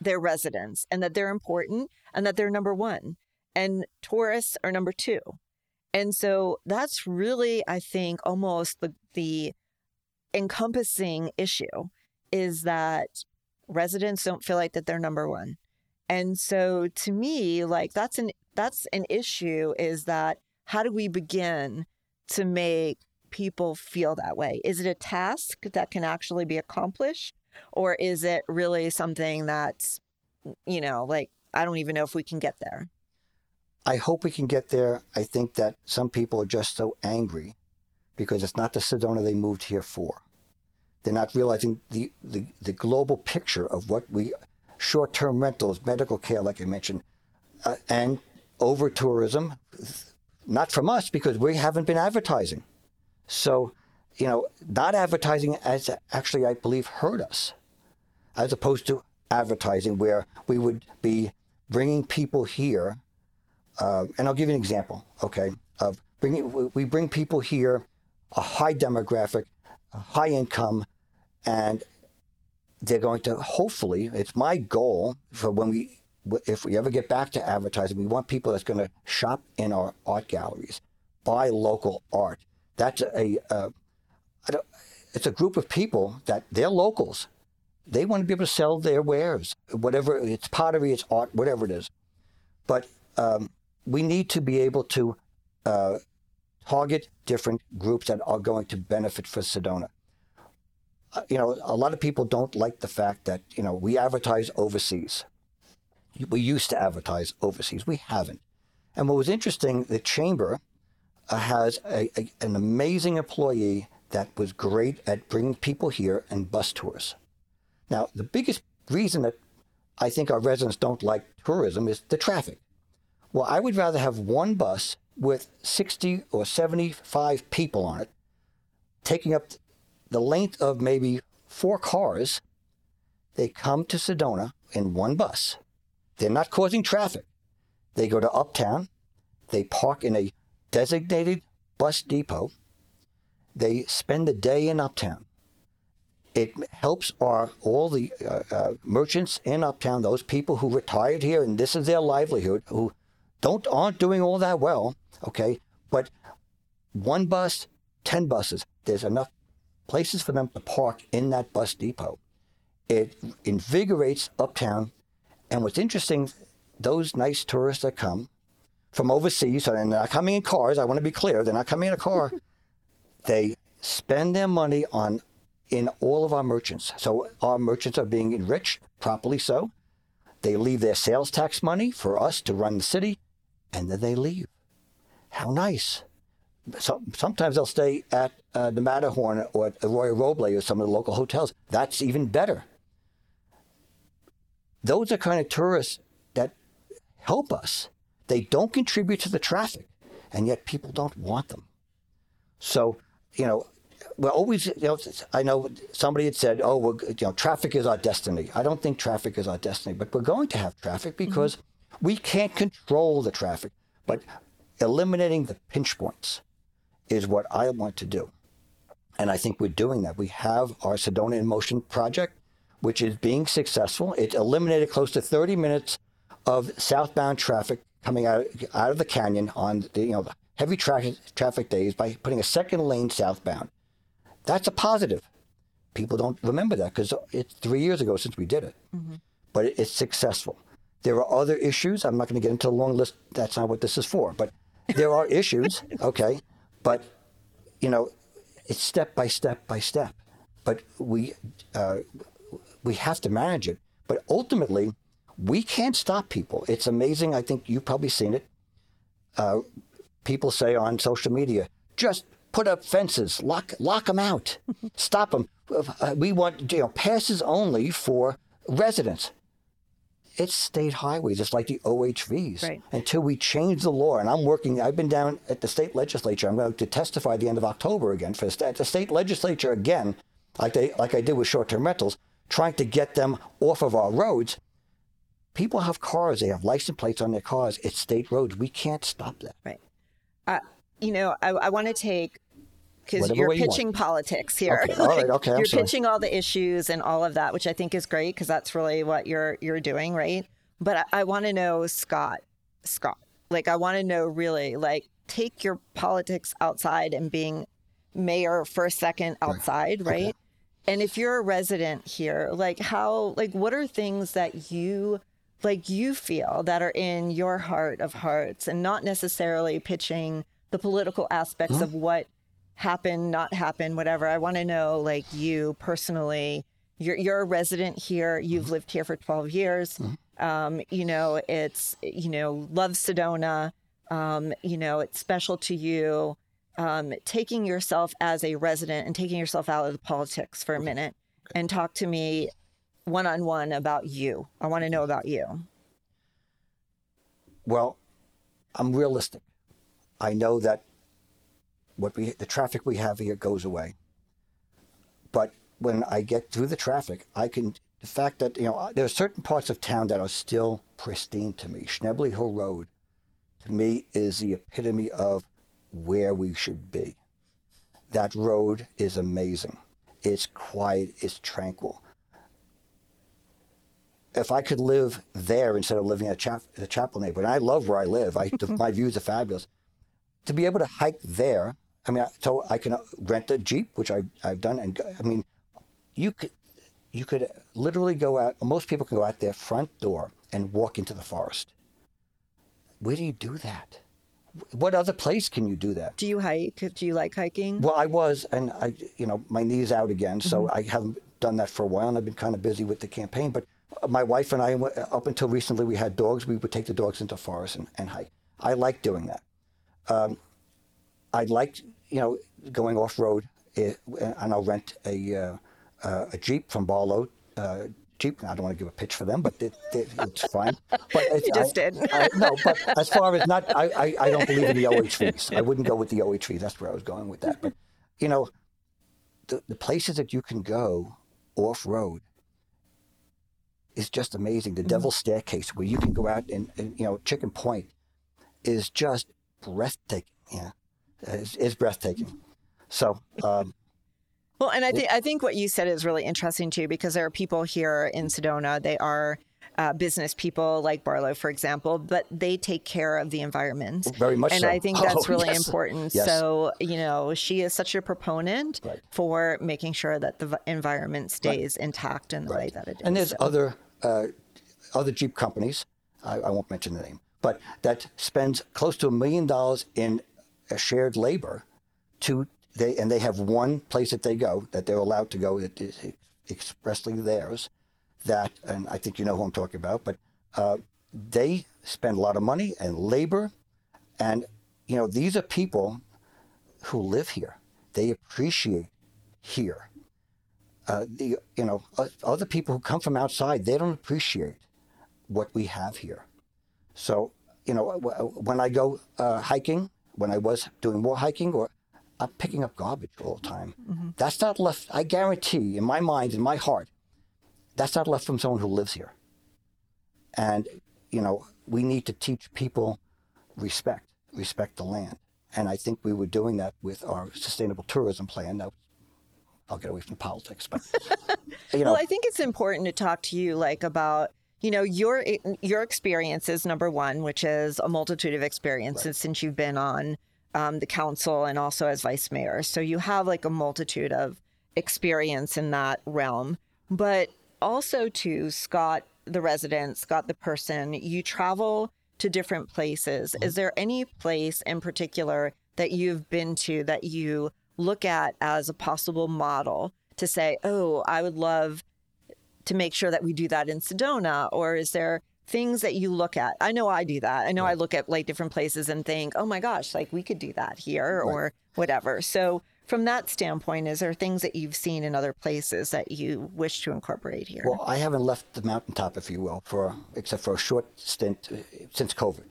they're residents and that they're important and that they're number one and tourists are number two. And so that's really i think almost the the encompassing issue is that residents don't feel like that they're number one. And so to me like that's an that's an issue is that how do we begin to make people feel that way is it a task that can actually be accomplished or is it really something that's you know like i don't even know if we can get there I hope we can get there. I think that some people are just so angry because it's not the Sedona they moved here for. They're not realizing the, the, the global picture of what we, short term rentals, medical care, like I mentioned, uh, and over tourism, not from us because we haven't been advertising. So, you know, not advertising has actually, I believe, hurt us, as opposed to advertising where we would be bringing people here uh, and I'll give you an example, okay, of bringing, we bring people here, a high demographic, a high income, and they're going to hopefully, it's my goal for when we, if we ever get back to advertising, we want people that's going to shop in our art galleries, buy local art. That's a, a it's a group of people that they're locals. They want to be able to sell their wares, whatever it's pottery, it's art, whatever it is. But um, we need to be able to uh, target different groups that are going to benefit for Sedona. Uh, you know, a lot of people don't like the fact that, you know, we advertise overseas. We used to advertise overseas. We haven't. And what was interesting, the chamber uh, has a, a, an amazing employee that was great at bringing people here and bus tours. Now, the biggest reason that I think our residents don't like tourism is the traffic. Well, I would rather have one bus with 60 or 75 people on it, taking up the length of maybe four cars. They come to Sedona in one bus. They're not causing traffic. They go to Uptown. They park in a designated bus depot. They spend the day in Uptown. It helps our all the uh, uh, merchants in Uptown, those people who retired here and this is their livelihood, who don't aren't doing all that well, okay? But one bus, 10 buses, there's enough places for them to park in that bus depot. It invigorates uptown. And what's interesting, those nice tourists that come from overseas, so they're not coming in cars, I want to be clear, they're not coming in a car. they spend their money on in all of our merchants. So our merchants are being enriched, properly so. They leave their sales tax money for us to run the city and then they leave. How nice. So, sometimes they'll stay at uh, the Matterhorn or at Arroyo Roble or some of the local hotels. That's even better. Those are kind of tourists that help us. They don't contribute to the traffic, and yet people don't want them. So, you know, we're always, you know, I know somebody had said, oh, well, you know, traffic is our destiny. I don't think traffic is our destiny, but we're going to have traffic because mm-hmm. We can't control the traffic, but eliminating the pinch points is what I want to do. And I think we're doing that. We have our Sedona in Motion project, which is being successful. It eliminated close to 30 minutes of southbound traffic coming out, out of the canyon on the, you know, the heavy traffic, traffic days by putting a second lane southbound. That's a positive. People don't remember that because it's three years ago since we did it. Mm-hmm. But it's successful. There are other issues. I'm not going to get into a long list. That's not what this is for. But there are issues, okay? But, you know, it's step by step by step. But we, uh, we have to manage it. But ultimately, we can't stop people. It's amazing. I think you've probably seen it. Uh, people say on social media, just put up fences, lock lock them out, stop them. Uh, we want you know passes only for residents it's state highways. It's like the OHVs. Right. Until we change the law, and I'm working. I've been down at the state legislature. I'm going to testify at the end of October again for the, the state legislature again, like they like I did with short-term rentals, trying to get them off of our roads. people have cars, they have license plates on their cars. It's state roads. We can't stop that. Right. Uh, you know, I, I want to take because you're way you pitching politics here. Okay, all right, okay, I'm you're sorry. pitching all the issues and all of that, which I think is great because that's really what you're you're doing, right? But I, I want to know, Scott, Scott, like I want to know really, like take your politics outside and being mayor for a second outside, right? And if you're a resident here, like how, like what are things that you like you feel that are in your heart of hearts and not necessarily pitching the political aspects of what happened, not happened, whatever. I want to know like you personally, you're you're a resident here, you've lived here for 12 years. Um, you know, it's you know, love Sedona, um, you know, it's special to you. Um, taking yourself as a resident and taking yourself out of the politics for a minute and talk to me one on one about you. I want to know about you. Well, I'm realistic. I know that what we the traffic we have here goes away. But when I get through the traffic, I can the fact that you know there are certain parts of town that are still pristine to me. Schnebley Hill Road, to me, is the epitome of where we should be. That road is amazing. It's quiet. It's tranquil. If I could live there instead of living at Chap- the Chapel neighborhood, I love where I live. I, my views are fabulous. To be able to hike there, I mean, so I can uh, rent a jeep, which I, I've done, and I mean, you could you could literally go out. Most people can go out their front door and walk into the forest. Where do you do that? What other place can you do that? Do you hike? Do you like hiking? Well, I was, and I, you know, my knee's out again, so Mm-hmm. I haven't done that for a while, and I've been kind of busy with the campaign. But my wife and I, up until recently, we had dogs. We would take the dogs into forest and, and hike. I like doing that. Um, I like, you know, going off road, eh, and I'll rent a uh, uh, a jeep from Barlow. Uh, Jeep. I don't want to give a pitch for them, but it, it, it's fine. But it's, You just I- did. I, no, but as far as not, I, I, I don't believe in the OHVs. I wouldn't go with the OHV. That's where I was going with that. But you know, the, the places that you can go off road is just amazing. The Devil's Staircase, where you can go out and, and you know, Chicken Point, is just breathtaking. Yeah, it's, it's breathtaking. So, um, Well, and I think I think what you said is really interesting too, because there are people here in Sedona. They are uh, business people, like Barlow, for example, but they take care of the environment. Very much and so. I think that's Oh, really yes. important. Yes. So, you know, she is such a proponent Right. for making sure that the environment stays intact in the way that it is. And there's So- other uh, other Jeep companies. I, I won't mention the name, but that spends close to a million dollars in uh, shared labor to they and they have one place that they go that they're allowed to go that is expressly theirs. That and I think you know who I'm talking about, but uh, they spend a lot of money and labor, and you know these are people who live here. They appreciate here uh, the you know other people who come from outside they don't appreciate what we have here so you know when i go uh, hiking when i was doing more hiking or i'm picking up garbage all the time. Mm-hmm. That's not left i guarantee in my mind in my heart that's not left from someone who lives here. And you know we need to teach people respect respect the land. And i think we were doing that with our sustainable tourism plan that I'll get away from politics, but you know, Well, I think it's important to talk to you like about you know your your experiences number one, which is a multitude of experiences since you've been on um, the council and also as vice mayor. So you have like a multitude of experience in that realm, but also to Scott, the resident, Scott, the person. You travel to different places. Is there any place in particular that you've been to that you look at as a possible model to say, oh, I would love to make sure that we do that in Sedona? Or is there things that you look at? I know I do that. I know I look at like different places and think, oh my gosh, like we could do that here or whatever. So, from that standpoint, is there things that you've seen in other places that you wish to incorporate here? well, I haven't left the mountaintop, if you will, for except for a short stint uh, since COVID.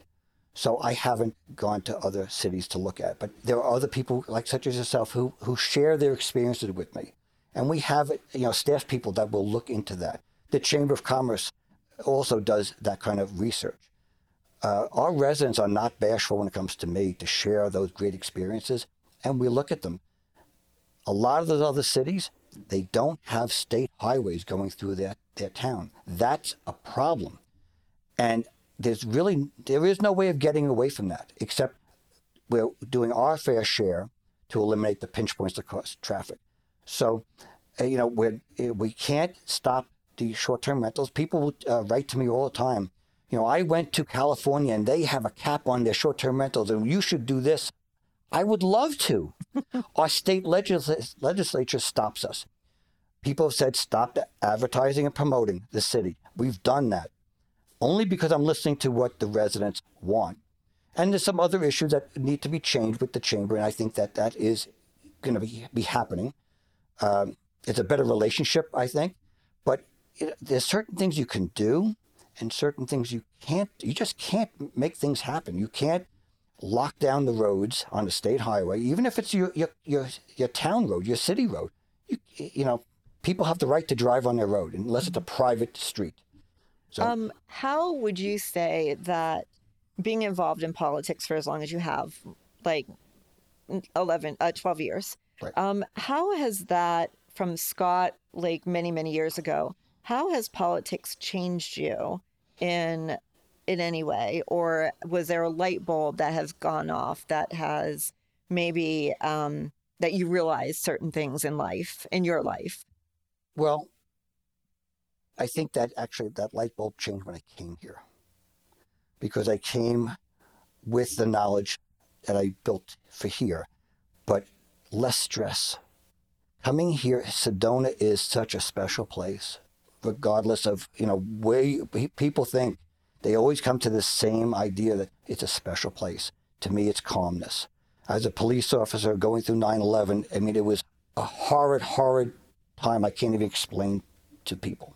So I haven't gone to other cities to look at. But there are other people like such as yourself who who share their experiences with me, and we have you know staff people that will look into that. The Chamber of Commerce also does that kind of research. Uh, our residents are not bashful when it comes to me to share those great experiences, and we look at them. A lot of those other cities, they don't have state highways going through their, their town. That's a problem. And there's really there is no way of getting away from that except we're doing our fair share to eliminate the pinch points that cause traffic. So, uh, you know, we we can't stop the short-term rentals. People uh, write to me all the time. You know, I went to California and they have a cap on their short-term rentals, and you should do this. I would love to. Our state legisl- legislature stops us. People have said stop advertising and promoting the city. We've done that only because I'm listening to what the residents want. And there's some other issues that need to be changed with the chamber, and I think that that is going to be, be happening. Um, it's a better relationship, I think, but it, there's certain things you can do and certain things you can't. You just can't make things happen. You can't lock down the roads on a state highway, even if it's your your your, your town road, your city road. You you know, people have the right to drive on their road unless it's a private street. So, um, how would you say that being involved in politics for as long as you have, like 11, uh, 12 years, right. um, how has that from Scott Lake many, many years ago, how has politics changed you in in any way? Or was there a light bulb that has gone off that has maybe um, that you realize certain things in life, in your life? Well, I think that actually that light bulb changed when I came here because I came with the knowledge that I built for here, but less stress. Coming here, Sedona is such a special place, regardless of, you know, where people think they always come to the same idea that it's a special place. To me, it's calmness. As a police officer going through 9 11, I mean, it was a horrid, horrid time I can't even explain to people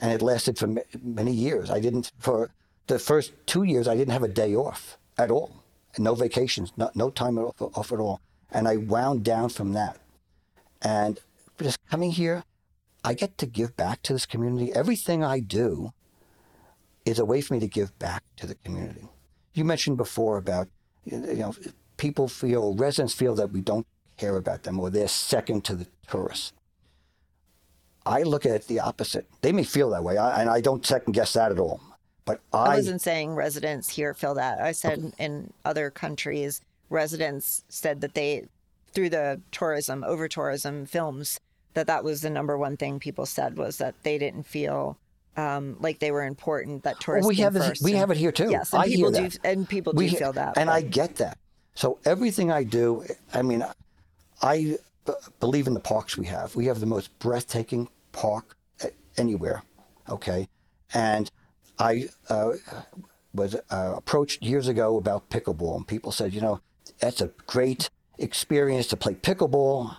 and it lasted for many years. I didn't for the first two years. I didn't have a day off at all, no vacations, no, no time off, off at all, and I wound down from that. And just coming here, I get to give back to this community. Everything I do is a way for me to give back to the community. You mentioned before about you know people feel residents feel that we don't care about them or they're second to the tourists. I look at it the opposite. They may feel that way, I, and I don't second guess that at all. But I, I wasn't saying residents here feel that. I said okay. in other countries, residents said that they, through the tourism, over tourism films, that that was the number one thing people said was that they didn't feel um, like they were important. That tourists well, we have it, we have it here too. Yes, and I people do, and people do feel that. And but. I get that. So everything I do, I mean, I believe in the parks we have. We have the most breathtaking park anywhere. Okay. And I uh, was uh, approached years ago about pickleball, and people said, you know, that's a great experience to play pickleball,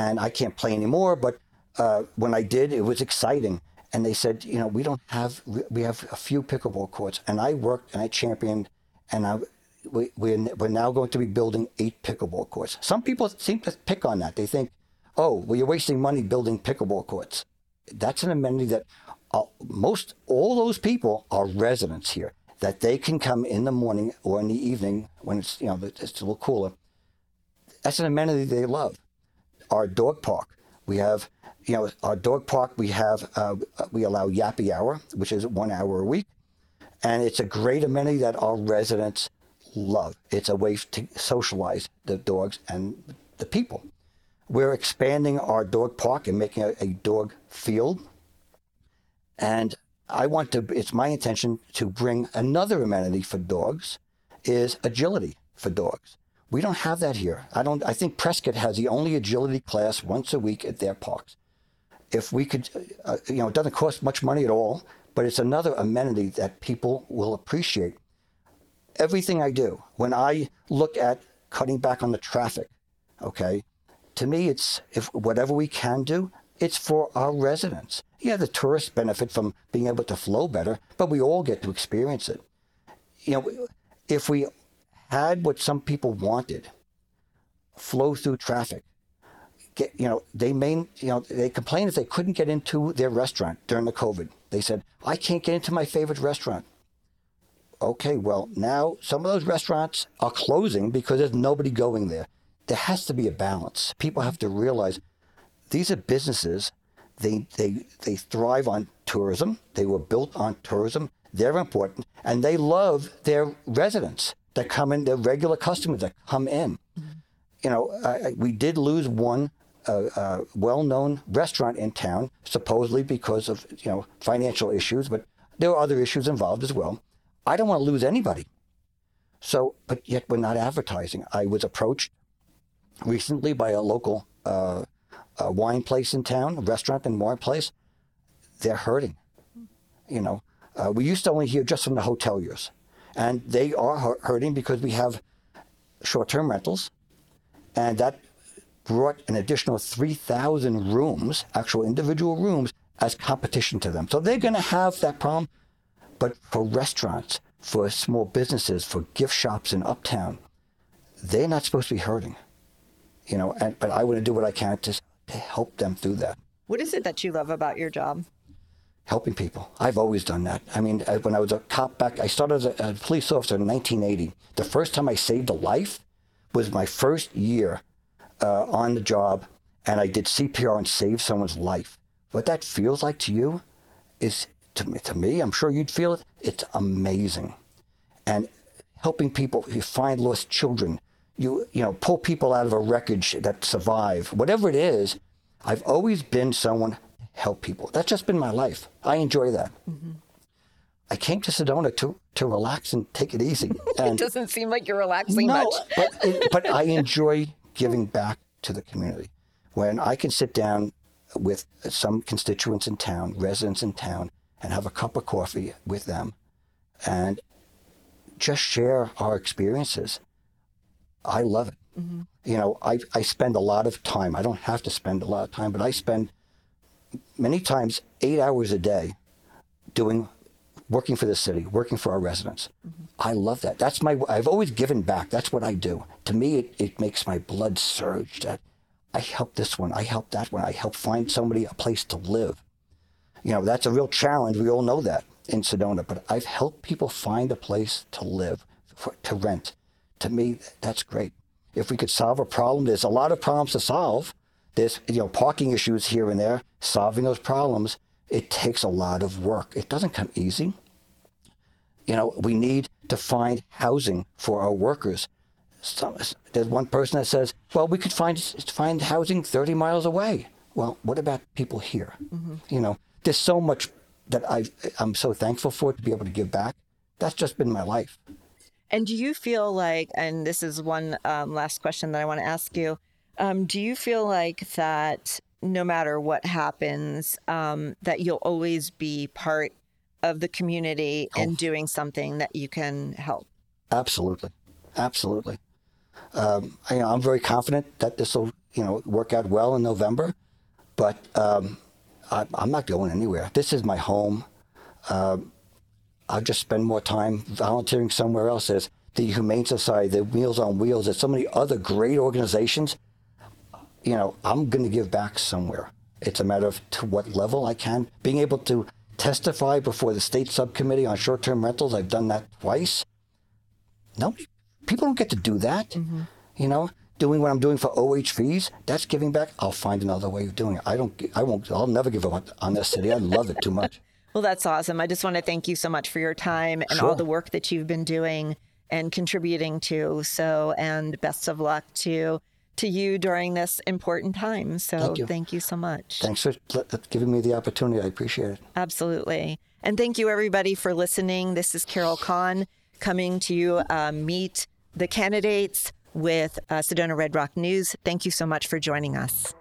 and I can't play anymore. But uh, when I did, it was exciting. And they said, you know, we don't have, we have a few pickleball courts. And I worked and I championed, and I we, we're, we're now going to be building eight pickleball courts. Some people seem to pick on that. They think, oh, well, you're wasting money building pickleball courts. That's an amenity that uh, most, all those people are residents here, that they can come in the morning or in the evening when it's, you know, it's a little cooler. That's an amenity they love. Our dog park, we have, you know, our dog park, we have, uh, we allow yappy hour, which is one hour a week. And it's a great amenity that our residents love. It's a way to socialize the dogs and the people. We're expanding our dog park and making a, a dog field. And I want to, it's my intention to bring another amenity for dogs is agility for dogs. We don't have that here. I don't, I think Prescott has the only agility class once a week at their parks. If we could, uh, you know, it doesn't cost much money at all, but it's another amenity that people will appreciate everything I do, when I look at cutting back on the traffic, okay, to me, it's if whatever we can do, it's for our residents. Yeah, the tourists benefit from being able to flow better, but we all get to experience it. You know, if we had what some people wanted, flow through traffic, get, you know, they main, you know, they complained that they couldn't get into their restaurant during the COVID. They said, I can't get into my favorite restaurant. Okay, well, now some of those restaurants are closing because there's nobody going there. There has to be a balance. People have to realize these are businesses. They, they, they thrive on tourism. They were built on tourism. They're important. And they love their residents that come in, their regular customers that come in. Mm-hmm. You know, I, we did lose one a, a well-known restaurant in town, supposedly because of you know financial issues, but there were other issues involved as well. I don't want to lose anybody. So, but yet we're not advertising. I was approached recently by a local uh, a wine place in town, a restaurant and wine place. They're hurting. You know, uh, we used to only hear just from the hoteliers, and they are hurting because we have short-term rentals, and that brought an additional 3,000 rooms, actual individual rooms, as competition to them. So they're going to have that problem. But for restaurants, for small businesses, for gift shops in Uptown, they're not supposed to be hurting. You know, and, but I want to do what I can to, to help them through that. What is it that you love about your job? Helping people. I've always done that. I mean, when I was a cop back, I started as a, a police officer in 1980. The first time I saved a life was my first year uh, on the job and I did CPR and saved someone's life. What that feels like to you is, to me, to me, I'm sure you'd feel it, it's amazing. And helping people, you find lost children, you, you know, pull people out of a wreckage that survive, whatever it is, I've always been someone help people. That's just been my life. I enjoy that. Mm-hmm. I came to Sedona to, to relax and take it easy. And it doesn't seem like you're relaxing no, much. but, it, but I enjoy giving back to the community. When I can sit down with some constituents in town, residents in town, and have a cup of coffee with them and just share our experiences, I love it. Mm-hmm. You know, I, I spend a lot of time. I don't have to spend a lot of time, but I spend many times eight hours a day doing working for the city, working for our residents. Mm-hmm. I love that. That's my, I've always given back. That's what I do. To me, it, it makes my blood surge that I help this one, I help that one, I help find somebody a place to live. You know, that's a real challenge. We all know that in Sedona, but I've helped people find a place to live, for, to rent. To me, that's great. If we could solve a problem, there's a lot of problems to solve. There's, you know, parking issues here and there. Solving those problems it takes a lot of work. It doesn't come easy. You know, we need to find housing for our workers. Some, there's one person that says, well, we could find, find housing 30 miles away. Well, what about people here? Mm-hmm. You know, there's so much that I, I'm so thankful for to be able to give back. That's just been my life. And do you feel like, and this is one um, last question that I want to ask you, um, do you feel like that no matter what happens, um, that you'll always be part of the community oh. and doing something that you can help. Absolutely, absolutely. Um, I, am very confident that this will, you know, work out well in November. But um, I, am not going anywhere. This is my home. Uh, I'll just spend more time volunteering somewhere else. There's the Humane Society, the Meals on Wheels. There's so many other great organizations you know, I'm going to give back somewhere. It's a matter of to what level I can. Being able to testify before the state subcommittee on short-term rentals, I've done that twice. Nobody, people don't get to do that. Mm-hmm. You know, doing what I'm doing for OHVs, that's giving back. I'll find another way of doing it. I don't, I won't, I'll never give up on this city. I love it too much. well, that's awesome. I just want to thank you so much for your time and sure. all the work that you've been doing and contributing to. So, and best of luck to to you during this important time. So thank you, thank you so much. Thanks for giving me the opportunity. I appreciate it. Absolutely. And thank you, everybody, for listening. This is Carol Kahn coming to you, uh, meet the candidates with uh, Sedona Red Rock News. Thank you so much for joining us.